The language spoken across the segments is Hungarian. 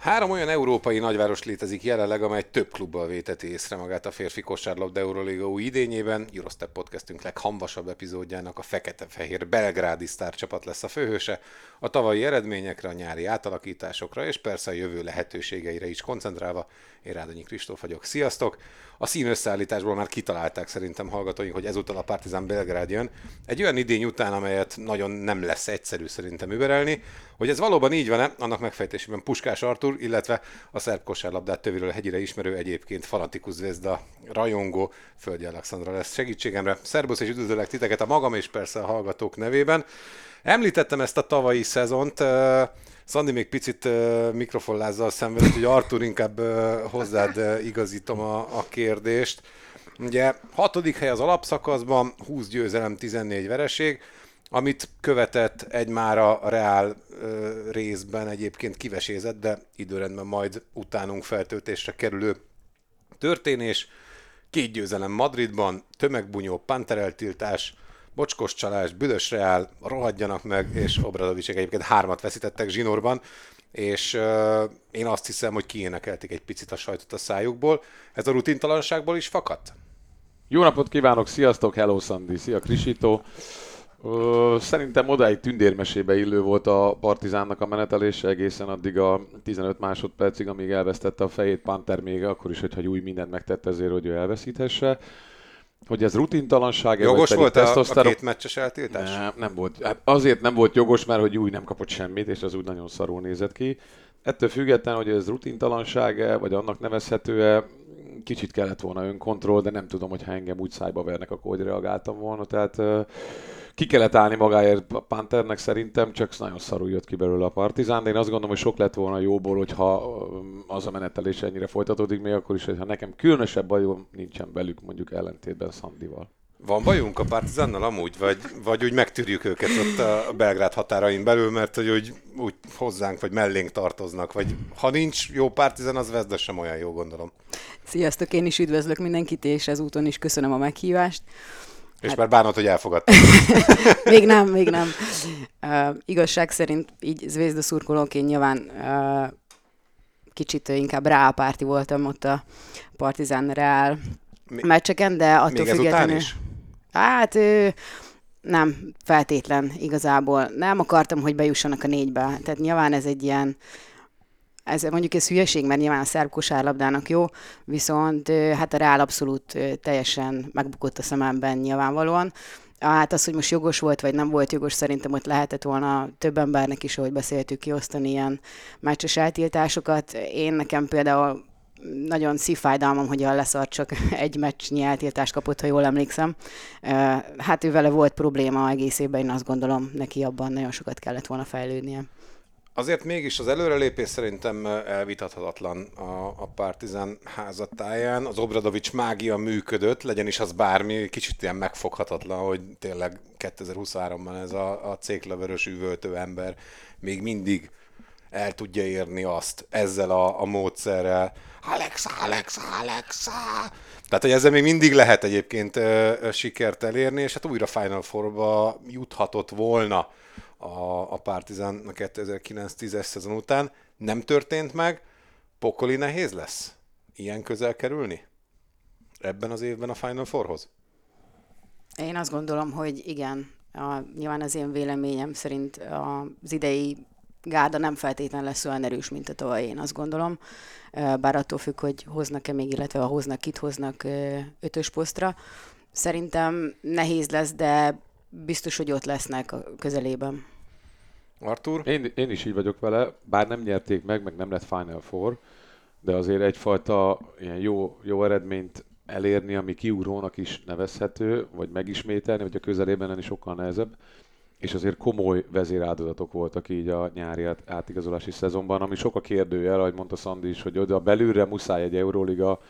Három olyan európai nagyváros létezik jelenleg, amely több klubbal véteti észre magát a férfi kosárlabda Euroliga új idényében. Eurostep podcastünk leghamvasabb epizódjának a fekete-fehér belgrádi sztárcsapat lesz a főhőse. A tavalyi eredményekre, a nyári átalakításokra és persze a jövő lehetőségeire is koncentrálva. Én Rádonyi Kristóf vagyok. Sziasztok! A szín összeállításból már kitalálták szerintem hallgatóink, hogy ezúttal a Partizán Belgrád jön. Egy olyan idény után, amelyet nagyon nem lesz egyszerű szerintem überelni. Hogy ez valóban így van-e, annak megfejtésében Puskás Artur, illetve a szerb kosárlabdát töviről hegyire ismerő egyébként fanatikus zvezda rajongó Földi Alexandra lesz segítségemre. Szerbusz és üdvözöllek titeket a magam és persze a hallgatók nevében. Említettem ezt a tavalyi szezont, Szandi még picit mikrofonlázzal szenvedett, hogy Artur inkább hozzád igazítom a, a kérdést. Ugye hatodik hely az alapszakaszban, 20 győzelem, 14 vereség, amit követett egy már a Reál részben egyébként kivesézett, de időrendben majd utánunk feltöltésre kerülő történés. Két győzelem Madridban, tömegbunyó, pantereltiltás, bocskos csalás, büdös reál, rohadjanak meg, és Obradovicsek egyébként hármat veszítettek zsinórban, és uh, én azt hiszem, hogy kiénekelték egy picit a sajtot a szájukból. Ez a rutintalanságból is fakadt? Jó napot kívánok, sziasztok, hello Sandy, szia Krisito. Ö, szerintem odáig tündérmesébe illő volt a Partizánnak a menetelése egészen addig a 15 másodpercig, amíg elvesztette a fejét Panther még, akkor is, hogyha úgy mindent megtett ezért, hogy ő elveszíthesse. Hogy ez rutintalanság Jogos vagy volt a, a tesztoszteron- két meccses eltiltás? nem, nem volt. Hát azért nem volt jogos, mert hogy úgy nem kapott semmit, és az úgy nagyon szarul nézett ki. Ettől függetlenül, hogy ez rutintalanság vagy annak nevezhető-e, kicsit kellett volna önkontroll, de nem tudom, hogy ha engem úgy szájba vernek, akkor hogy reagáltam volna. Tehát ki kellett állni magáért a Panthernek szerintem, csak nagyon szarul jött ki belőle a Partizán, de én azt gondolom, hogy sok lett volna jóból, hogyha az a menetelés ennyire folytatódik, még akkor is, hogyha nekem különösebb bajom nincsen belük, mondjuk ellentétben Szandival. Van bajunk a Partizánnal amúgy, vagy, vagy úgy megtűrjük őket ott a Belgrád határain belül, mert hogy úgy, úgy hozzánk, vagy mellénk tartoznak, vagy ha nincs jó Partizán, az Vezda sem olyan jó, gondolom. Sziasztok, én is üdvözlök mindenkit, és ezúton is köszönöm a meghívást. És már bánod, hogy elfogadtad. Még nem, még nem. Uh, igazság szerint így Zvezda szurkolóként nyilván uh, kicsit inkább rápárti voltam ott a Partizán Reál Mi- meccseken, de attól Még függetlenül... is? Hát ö, nem, feltétlen igazából. Nem akartam, hogy bejussanak a négybe. Tehát nyilván ez egy ilyen, ez mondjuk ez hülyeség, mert nyilván a szerb kosárlabdának jó, viszont hát a Reál abszolút teljesen megbukott a szememben nyilvánvalóan. Hát az, hogy most jogos volt, vagy nem volt jogos, szerintem ott lehetett volna több embernek is, ahogy beszéltük, kiosztani ilyen meccses eltiltásokat. Én nekem például nagyon szívfájdalmam, hogy a leszart csak egy meccsnyi eltiltást kapott, ha jól emlékszem. Hát ő volt probléma egész évben, én azt gondolom, neki abban nagyon sokat kellett volna fejlődnie. Azért mégis az előrelépés szerintem elvitathatatlan a, a Partizán házatáján. Az Obradovics mágia működött, legyen is az bármi, kicsit ilyen megfoghatatlan, hogy tényleg 2023-ban ez a, a céklövörös üvöltő ember még mindig el tudja érni azt ezzel a, a módszerrel. Alexa, Alexa, Alexa! Tehát, hogy ezzel még mindig lehet egyébként ö, ö, sikert elérni, és hát újra Final Four-ba juthatott volna a, a Partizan a 2009-10-es szezon után. Nem történt meg, pokoli nehéz lesz ilyen közel kerülni ebben az évben a Final Fourhoz? Én azt gondolom, hogy igen, a, nyilván az én véleményem szerint az idei gárda nem feltétlen lesz olyan erős, mint a tavaly, én azt gondolom. Bár attól függ, hogy hoznak-e még, illetve ha hoznak, kit hoznak ötös posztra. Szerintem nehéz lesz, de biztos, hogy ott lesznek a közelében. Artur? Én, én is így vagyok vele, bár nem nyerték meg, meg nem lett Final Four, de azért egyfajta ilyen jó, jó eredményt elérni, ami kiugrónak is nevezhető, vagy megismételni, vagy a közelében lenni sokkal nehezebb. És azért komoly vezéráldozatok voltak így a nyári át- átigazolási szezonban, ami sok a kérdőjel, ahogy mondta Szandi is, hogy oda belülre muszáj egy Euróliga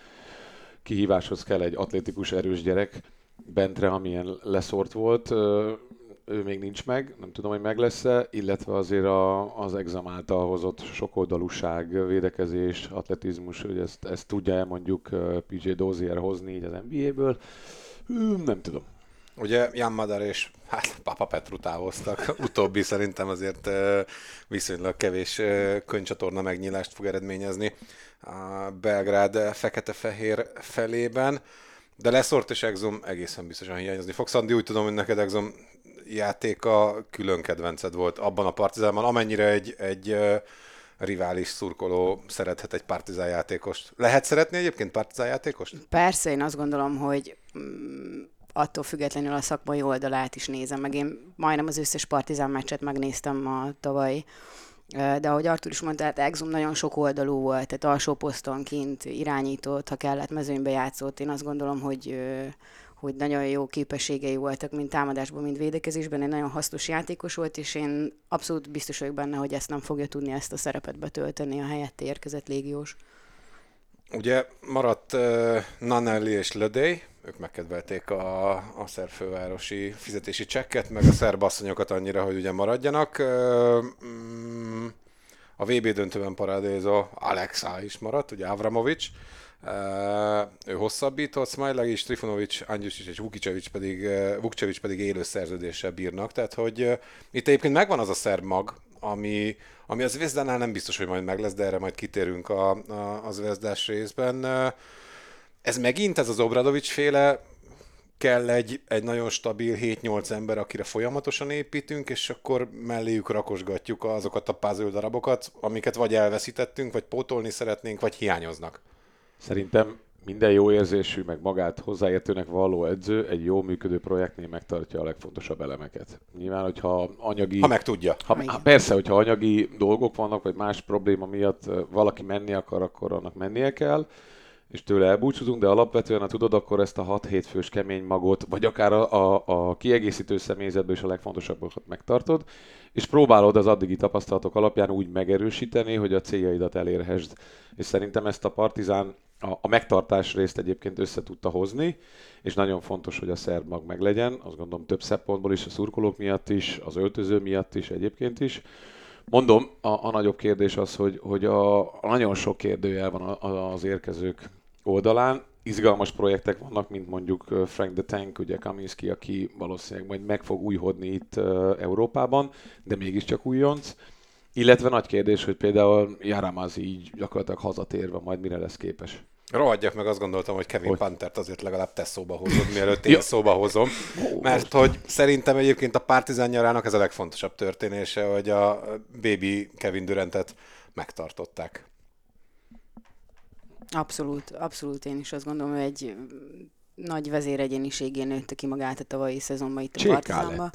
kihíváshoz kell egy atlétikus, erős gyerek, Bentre, amilyen leszort volt, ő még nincs meg, nem tudom, hogy meg lesz-e, illetve azért a, az exam által hozott sokoldalúság, védekezés, atletizmus, hogy ezt, ezt tudja-e mondjuk PJ Dozier hozni így az NBA-ből, nem tudom. Ugye Jan Madar és hát Papa Petru távoztak. Utóbbi szerintem azért viszonylag kevés könycsatorna megnyílást fog eredményezni a Belgrád fekete-fehér felében. De Leszort és Exum egészen biztosan hiányozni fog. Szandi, úgy tudom, hogy neked Exum játéka külön kedvenced volt abban a partizánban, amennyire egy, egy rivális szurkoló szerethet egy partizán játékost. Lehet szeretni egyébként partizán játékost? Persze, én azt gondolom, hogy mm, attól függetlenül a szakmai oldalát is nézem, meg én majdnem az összes partizán meccset megnéztem a tavaly, de ahogy Artur is mondta, hát Exum nagyon sok oldalú volt, tehát alsó poszton kint irányított, ha kellett, mezőnybe játszott. Én azt gondolom, hogy hogy nagyon jó képességei voltak, mind támadásban, mind védekezésben, egy nagyon hasznos játékos volt, és én abszolút biztos vagyok benne, hogy ezt nem fogja tudni ezt a szerepet betölteni a helyette érkezett légiós. Ugye maradt uh, Nanelli és Lödej, ők megkedvelték a, a szerb fővárosi fizetési csekket, meg a szerb asszonyokat annyira, hogy ugye maradjanak. Uh, mm, a VB döntőben parádézó Alexa is maradt, ugye Avramovics. Ő hosszabbított, Smajlag és Trifunovic, Andjusic és Vukicevic pedig, Vukcevic pedig élő szerződéssel bírnak, tehát hogy itt egyébként megvan az a szerb mag, ami, ami az Zvezdánál nem biztos, hogy majd meg lesz, de erre majd kitérünk a, a, a Zvezdás részben. Ez megint, ez az Obradovics féle kell egy, egy nagyon stabil 7-8 ember, akire folyamatosan építünk, és akkor melléjük rakosgatjuk azokat a puzzle darabokat, amiket vagy elveszítettünk, vagy pótolni szeretnénk, vagy hiányoznak. Szerintem minden jó érzésű, meg magát hozzáértőnek való edző egy jó működő projektnél megtartja a legfontosabb elemeket. Nyilván, hogyha anyagi... Ha meg tudja. Ha, ha, persze, hogyha anyagi dolgok vannak, vagy más probléma miatt valaki menni akar, akkor annak mennie kell és tőle elbúcsúzunk, de alapvetően, ha tudod, akkor ezt a 6-7 fős kemény magot, vagy akár a, a, a kiegészítő személyzetből is a legfontosabbakat megtartod, és próbálod az addigi tapasztalatok alapján úgy megerősíteni, hogy a céljaidat elérhessd. És szerintem ezt a Partizán a, a megtartás részt egyébként össze tudta hozni, és nagyon fontos, hogy a szerb mag meglegyen, azt gondolom több szempontból is, a szurkolók miatt is, az öltöző miatt is egyébként is. Mondom, a, a nagyobb kérdés az, hogy, hogy a, a nagyon sok kérdőjel van az érkezők oldalán. Izgalmas projektek vannak, mint mondjuk Frank the Tank, ugye Kaminski, aki valószínűleg majd meg fog újhodni itt Európában, de mégiscsak újonc. Illetve nagy kérdés, hogy például Jaramazi így gyakorlatilag hazatérve majd mire lesz képes. Rohadjak meg, azt gondoltam, hogy Kevin hogy? Pantert azért legalább te szóba hozod, mielőtt én szóba hozom. Mert hogy szerintem egyébként a Partizán nyarának ez a legfontosabb történése, hogy a baby Kevin Durantet megtartották. Abszolút, abszolút én is azt gondolom, hogy egy nagy vezéregyéniségén nőtte ki magát a tavalyi szezonban itt a Partizánba.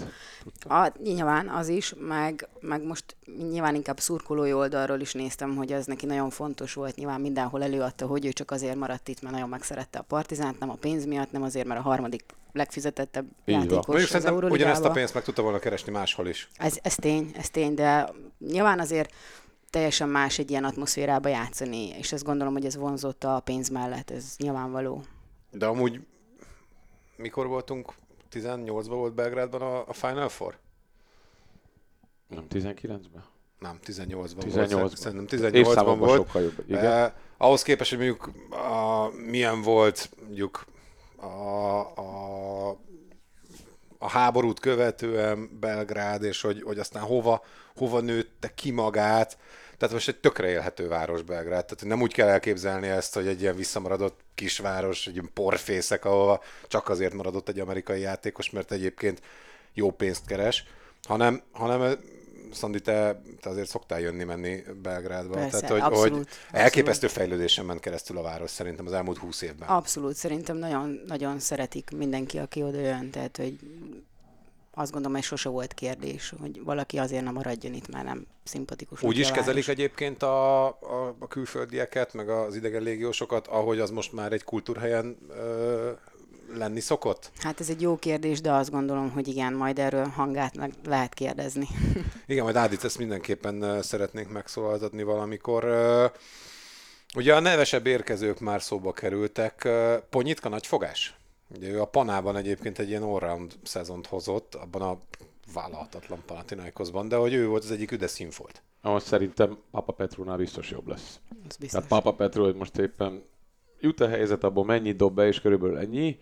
A, nyilván az is, meg, meg most nyilván inkább szurkolói oldalról is néztem, hogy ez neki nagyon fontos volt. Nyilván mindenhol előadta, hogy ő csak azért maradt itt, mert nagyon megszerette a Partizánt, nem a pénz miatt, nem azért, mert a harmadik legfizetettebb Így játékos van. az. Ugyanezt a pénzt meg tudta volna keresni máshol is. Ez, ez tény, ez tény, de nyilván azért teljesen más egy ilyen atmoszférába játszani, és ezt gondolom, hogy ez vonzott a pénz mellett, ez nyilvánvaló. De amúgy mikor voltunk? 18-ban volt Belgrádban a, a Final Four? Nem 19-ben? Nem, 18-ban 18 volt. Szerintem 18-ban volt. Sokkal jobb. Igen. Eh, ahhoz képest, hogy mondjuk a, milyen volt mondjuk a, a, a háborút követően Belgrád, és hogy, hogy aztán hova, hova nőtte ki magát, tehát most egy tökre élhető város Belgrád. Tehát nem úgy kell elképzelni ezt, hogy egy ilyen visszamaradott kisváros, egy ilyen porfészek, ahova csak azért maradott egy amerikai játékos, mert egyébként jó pénzt keres, hanem, hanem Szandi, te, te azért szoktál jönni-menni Belgrádba. Persze, Tehát, hogy, abszolút, hogy elképesztő abszolút. fejlődésen ment keresztül a város szerintem az elmúlt húsz évben. Abszolút, szerintem nagyon, nagyon szeretik mindenki, aki oda jön, tehát hogy azt gondolom, hogy sose volt kérdés, hogy valaki azért nem maradjon itt, mert nem szimpatikus. Úgy is kezelik egyébként a, a, a külföldieket, meg az idegen légiósokat, ahogy az most már egy kultúrhelyen ö, lenni szokott? Hát ez egy jó kérdés, de azt gondolom, hogy igen, majd erről hangát meg lehet kérdezni. igen, majd Ádit ezt mindenképpen szeretnénk megszólaltatni valamikor. Ugye a nevesebb érkezők már szóba kerültek. Ponyitka nagy fogás? Ugye ő a Panában egyébként egy ilyen all-round szezont hozott, abban a vállalhatatlan Panathinaikosban, de hogy ő volt az egyik üde színfolt. Ahhoz szerintem Papa Petrunál biztos jobb lesz. Ez biztos. Tehát Papa Petru, hogy most éppen jut a helyzet, abból mennyit dob be, és körülbelül ennyi.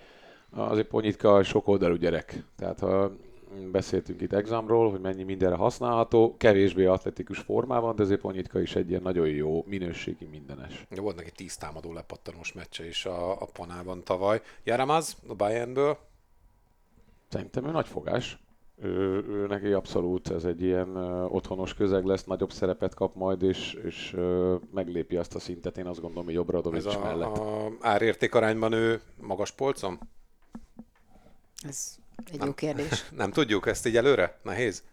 Azért Ponyitka sok oldalú gyerek. Tehát ha beszéltünk itt examról, hogy mennyi mindenre használható, kevésbé atletikus formában, de azért Ponyitka is egy ilyen nagyon jó minőségi mindenes. De volt neki tíz támadó lepattanós meccse is a, a Panában tavaly. Jaramaz a Bayernből, Szerintem ő nagy fogás. Ő, ő neki abszolút ez egy ilyen ö, otthonos közeg lesz, nagyobb szerepet kap majd, és, és ö, meglépi azt a szintet, én azt gondolom, hogy ez Obradovics a, mellett. a árérték arányban ő magas polcon? Ez egy jó kérdés. Nem tudjuk ezt így előre? Nehéz?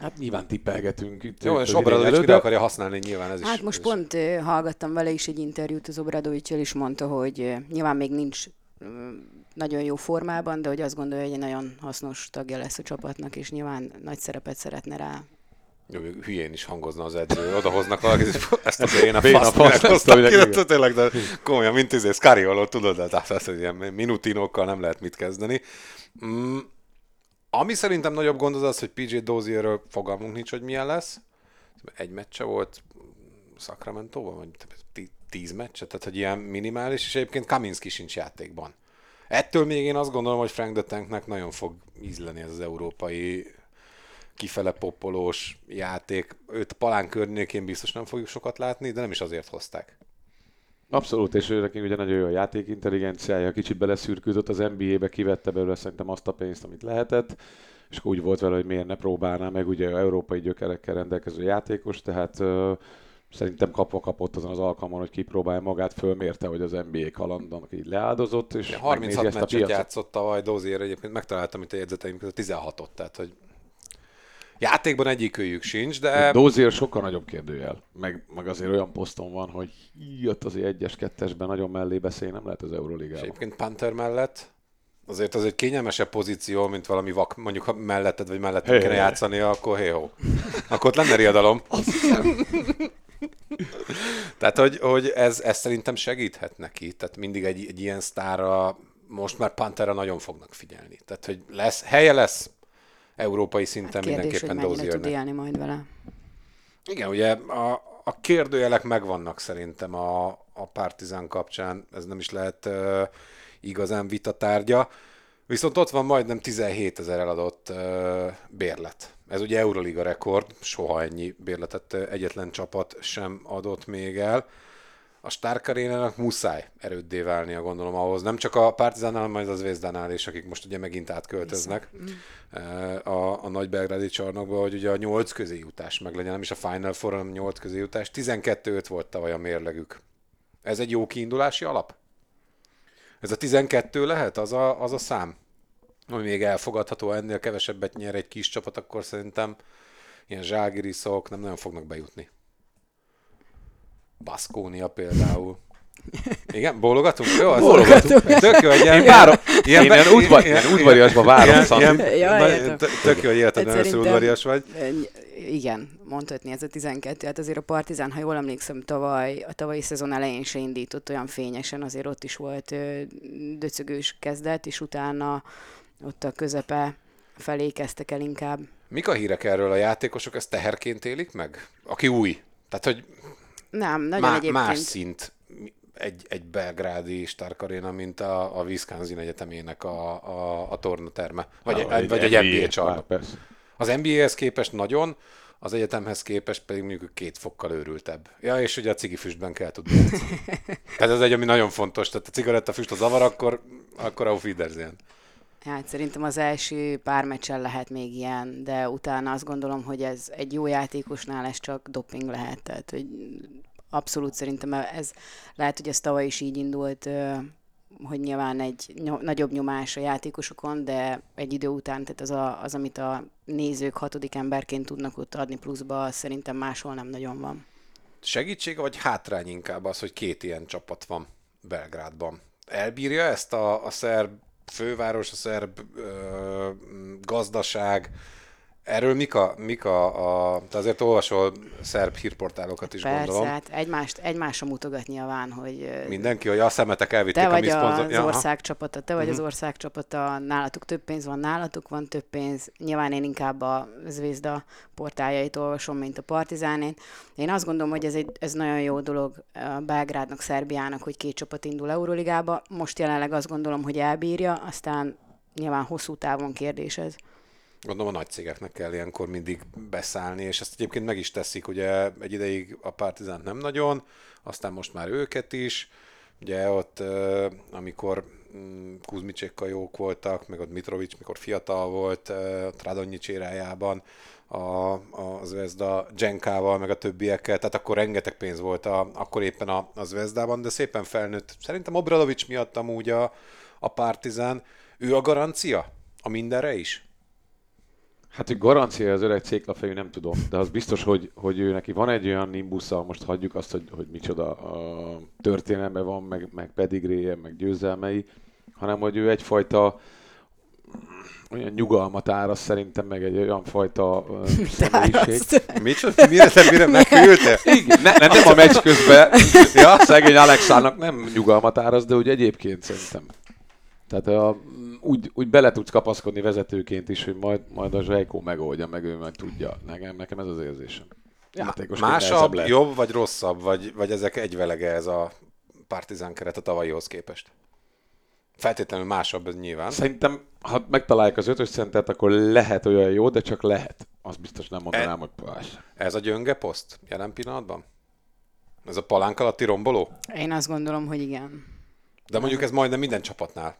Hát nyilván tippelgetünk itt. Jó, és az Obradovics de- akarja használni nyilván ez is. Hát most pont ö, hallgattam vele is egy interjút az Obradovicsel, és mondta, hogy nyilván még nincs nagyon jó formában, de hogy azt gondolja, hogy egy nagyon hasznos tagja lesz a csapatnak, és nyilván nagy szerepet szeretne rá. Jó, még hülyén is hangozna az edző, odahoznak valakit, és ezt a béna Béna faszt azt, igen. tényleg, de komolyan, mint izé, Scariolo, tudod, de tehát azt, hogy ilyen minutinokkal nem lehet mit kezdeni. Mm, ami szerintem nagyobb gond az az, hogy PJ Dozierről fogalmunk nincs, hogy milyen lesz. Egy meccse volt Sacramento-ban, vagy tí- tíz meccse, tehát hogy ilyen minimális, és egyébként Kaminski sincs játékban. Ettől még én azt gondolom, hogy Frank de Tanknek nagyon fog ízleni ez az európai kifele poppolós játék. Őt Palán környékén biztos nem fogjuk sokat látni, de nem is azért hozták. Abszolút, és ő neki ugye nagyon jó a játékintelligenciája, kicsit beleszürkődött az NBA-be, kivette belőle szerintem azt a pénzt, amit lehetett, és úgy volt vele, hogy miért ne próbálná meg, ugye európai gyökerekkel rendelkező játékos, tehát ö, szerintem kapva kapott azon az alkalmon, hogy kipróbálja magát, fölmérte, hogy az NBA kalandon így leáldozott, és megnézi 36 ezt a meccset piacot. játszott tavaly Dozier egyébként, megtaláltam itt a jegyzeteim között 16-ot, tehát hogy játékban egyikőjük sincs, de Dozier sokkal nagyobb kérdőjel, meg, meg azért olyan poszton van, hogy jött azért egyes, kettesben nagyon mellé beszélni, nem lehet az és Euróligában. egyébként Panther mellett azért az egy kényelmesebb pozíció, mint valami vak, mondjuk ha melletted vagy melletted Hé, kéne hé. játszani, akkor ho. Akkor ott lenne riadalom. Tehát, hogy, hogy ez, ez szerintem segíthet neki. Tehát mindig egy, egy ilyen sztára, most már Pantera nagyon fognak figyelni. Tehát, hogy lesz, helye lesz európai szinten Kérdés, hogy mindenképpen mennyire tud élni majd vele. Igen, ugye a, a kérdőjelek megvannak szerintem a, a Partizán kapcsán, ez nem is lehet uh, igazán vita tárgya. Viszont ott van majdnem 17 ezer eladott uh, bérlet. Ez ugye Euroliga rekord, soha ennyi bérletet egyetlen csapat sem adott még el. A Stark Arénának muszáj erőddé válnia, gondolom ahhoz. Nem csak a Partizánnál, hanem majd az Zvézdánál is, akik most ugye megint átköltöznek uh, a, a nagy belgrádi csarnokba, hogy ugye a nyolc közé jutás meg legyen, nem is a Final Four, hanem nyolc közé jutás. 12-5 volt tavaly a mérlegük. Ez egy jó kiindulási alap? Ez a 12 lehet az a, az a szám? Ami még elfogadható, ennél kevesebbet nyer egy kis csapat, akkor szerintem ilyen zságiriszok nem nagyon fognak bejutni. Baszkónia például. Igen, bólogatunk? Jó, az Bólogatunk. Tök jó, egy ilyen, Én várom, ilyen, én ilyen, udvar, ilyen udvariasba várom, Szanti. Ja, na- értem. tök- jó, hogy életed Hát először udvarias vagy. Igen, mondhatni ez a 12. Hát azért a Partizán, ha jól emlékszem, tavaly, a tavalyi szezon elején se indított olyan fényesen, azért ott is volt döcögős kezdet, és utána ott a közepe felé kezdtek el inkább. Mik a hírek erről a játékosok? Ezt teherként élik meg? Aki új. Tehát, hogy Nem, nagyon má, egyébként. más szint egy, egy belgrádi Stark Arena, mint a, a Wisconsin Egyetemének a, a, a tornaterme. Vagy, Ah, egy, vagy egy NBA Már csarnok. Az NBA-hez képest nagyon, az egyetemhez képest pedig mondjuk két fokkal őrültebb. Ja, és ugye a cigifüstben kell tudni. Tehát ez egy, ami nagyon fontos. Tehát a cigarettafüst a zavar, akkor, akkor auf Wiedersehen. Hát szerintem az első pár meccsen lehet még ilyen, de utána azt gondolom, hogy ez egy jó játékosnál ez csak doping lehet. Tehát, hogy abszolút szerintem ez lehet, hogy ez tavaly is így indult, hogy nyilván egy nagyobb nyomás a játékosokon, de egy idő után, tehát az, a, az amit a nézők hatodik emberként tudnak ott adni pluszba, szerintem máshol nem nagyon van. Segítség vagy hátrány inkább az, hogy két ilyen csapat van Belgrádban? Elbírja ezt a, a szerb főváros, a szerb ö, gazdaság, Erről mik a, mik a, a te azért olvasol szerb hírportálokat is Persze, gondolom. hát egymást, egymásra mutogat nyilván, hogy Mindenki, hogy a szemetek elvitték te a vagy mi az. Ja, ország csapata, te vagy Mhm. az ország csapata, nálatok több pénz van, nálatok van több pénz. Nyilván én inkább a Zvezda portáljait olvasom, mint a Partizánét. Én azt gondolom, hogy ez, egy, ez nagyon jó dolog a Belgrádnak, Szerbiának, hogy két csapat indul Euróligába. Most jelenleg azt gondolom, hogy elbírja, aztán nyilván hosszú távon kérdés ez. Gondolom a nagy cégeknek kell ilyenkor mindig beszállni, és ezt egyébként meg is teszik, ugye egy ideig a Partizánt nem nagyon, aztán most már őket is, ugye ott amikor mm, Kuzmicsékkal jók voltak, meg ott Mitrovic, mikor fiatal volt, ott Radonjics érájában, a, a Zvezda Jenkával, meg a többiekkel, tehát akkor rengeteg pénz volt a, akkor éppen a, a Zvezdában, de szépen felnőtt. Szerintem Obradovics miatt amúgy a, a Partizán, ő a garancia a mindenre is? Hát, hogy garancia az öreg céklafejű, nem tudom, de az biztos, hogy, hogy ő neki van egy olyan nimbusza, most hagyjuk azt, hogy, hogy micsoda a történelme van, meg, meg pedigréje, meg győzelmei, hanem hogy ő egyfajta olyan nyugalmat áraszt szerintem, meg egy olyan fajta uh, személyiség. Micsoda? Mire mire megküldte? Igen, ne, nem, nem a meccs közben. ja, szegény Alexának nem nyugalmat árasz, de úgy egyébként szerintem. Tehát a, úgy, úgy bele tudsz kapaszkodni vezetőként is, hogy majd, majd a Zsejkó megoldja, meg ő meg tudja. Nekem, nekem ez az érzésem. Nehezebb Másabb, lehet. jobb vagy rosszabb, vagy, vagy ezek egyvelege ez a partizán keret a tavalyihoz képest? Feltétlenül másabb ez nyilván. Szerintem, ha megtalálják az ötös centet, akkor lehet olyan jó, de csak lehet. Azt biztos nem mondanám, hogy pás. Ez a gyönge poszt jelen pillanatban? Ez a palánk alatti romboló? Én azt gondolom, hogy igen. De mondjuk ez majdnem minden csapatnál.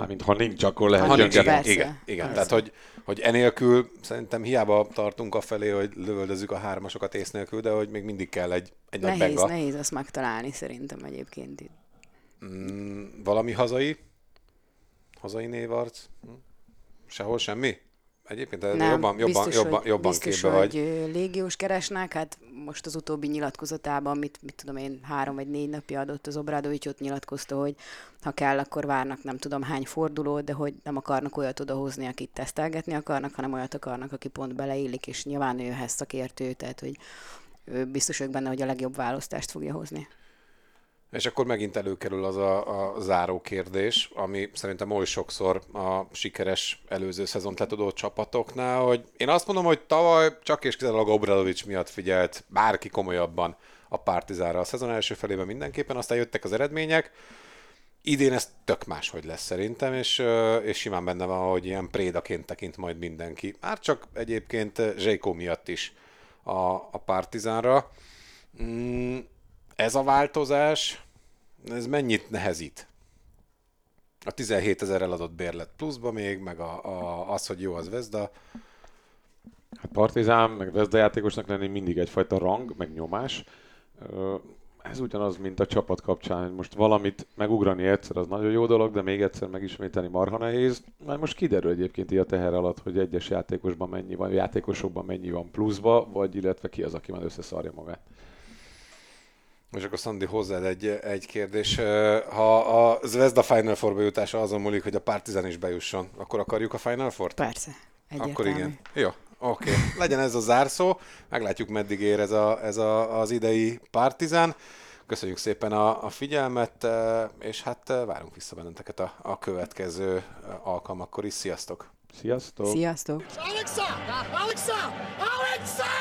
Mármint ha nincs, akkor lehet Ha nincs, igen, igen, igen. persze. Tehát, hogy, hogy enélkül szerintem hiába tartunk a felé, hogy lövöldözzük a hármasokat ész nélkül, de hogy még mindig kell egy, egy nagy Nehéz, benga. nehéz azt megtalálni szerintem egyébként itt. Mm, valami hazai? Hazai névarc? Hm? Sehol semmi? Egyébként ez Nem, jobban, jobban, biztos, jobban, hogy, jobban biztos, képbe hogy vagy. ö, légiós keresnek, hát most az utóbbi nyilatkozatában, mit, mit tudom én, három vagy négy napja adott az Obradovics, ott nyilatkozta, hogy ha kell, akkor várnak nem tudom hány fordulót, de hogy nem akarnak olyat odahozni, akit tesztelgetni akarnak, hanem olyat akarnak, aki pont beleillik, és nyilván ő ehhez szakértő, tehát hogy ő biztos vagyok benne, hogy a legjobb választást fogja hozni. És akkor megint előkerül az a, a záró kérdés, ami szerintem oly sokszor a sikeres előző szezont letudó csapatoknál, hogy én azt mondom, hogy tavaly csak és kizárólag Obradovics miatt figyelt bárki komolyabban a Partizára a szezon első felében mindenképpen, aztán jöttek az eredmények, idén ez tök máshogy lesz szerintem, és, és simán benne van, hogy ilyen prédaként tekint majd mindenki. Már csak egyébként Zsékó miatt is a, a Partizánra. Mm, ez a változás, ez mennyit nehezít? A 17 ezer eladott bérlet pluszba még, meg a, a, az, hogy jó az Vezda. Hát partizán, meg Vezda játékosnak lenni mindig egyfajta rang, meg nyomás. Ez ugyanaz, mint a csapat kapcsán, hogy most valamit megugrani egyszer, az nagyon jó dolog, de még egyszer megismételni marha nehéz. Majd most kiderül egyébként így a teher alatt, hogy egyes játékosban mennyi van, játékosokban mennyi van pluszba, vagy illetve ki az, aki már összeszarja magát. És akkor Szandi hozzád egy, egy kérdés. Ha a Zvezda Final Four jutása azon múlik, hogy a Partizan is bejusson, akkor akarjuk a Final Four-t? Persze, egyértelmű. Akkor igen. Jó, oké. Okay. Legyen ez a zárszó. Meglátjuk, meddig ér ez, a, ez a, az idei Partizán. Köszönjük szépen a, a figyelmet, és hát várunk vissza benneteket a, a következő alkalmakkor is. Sziasztok! Sziasztok! Sziasztok! Alexa! Alexa! Alexa!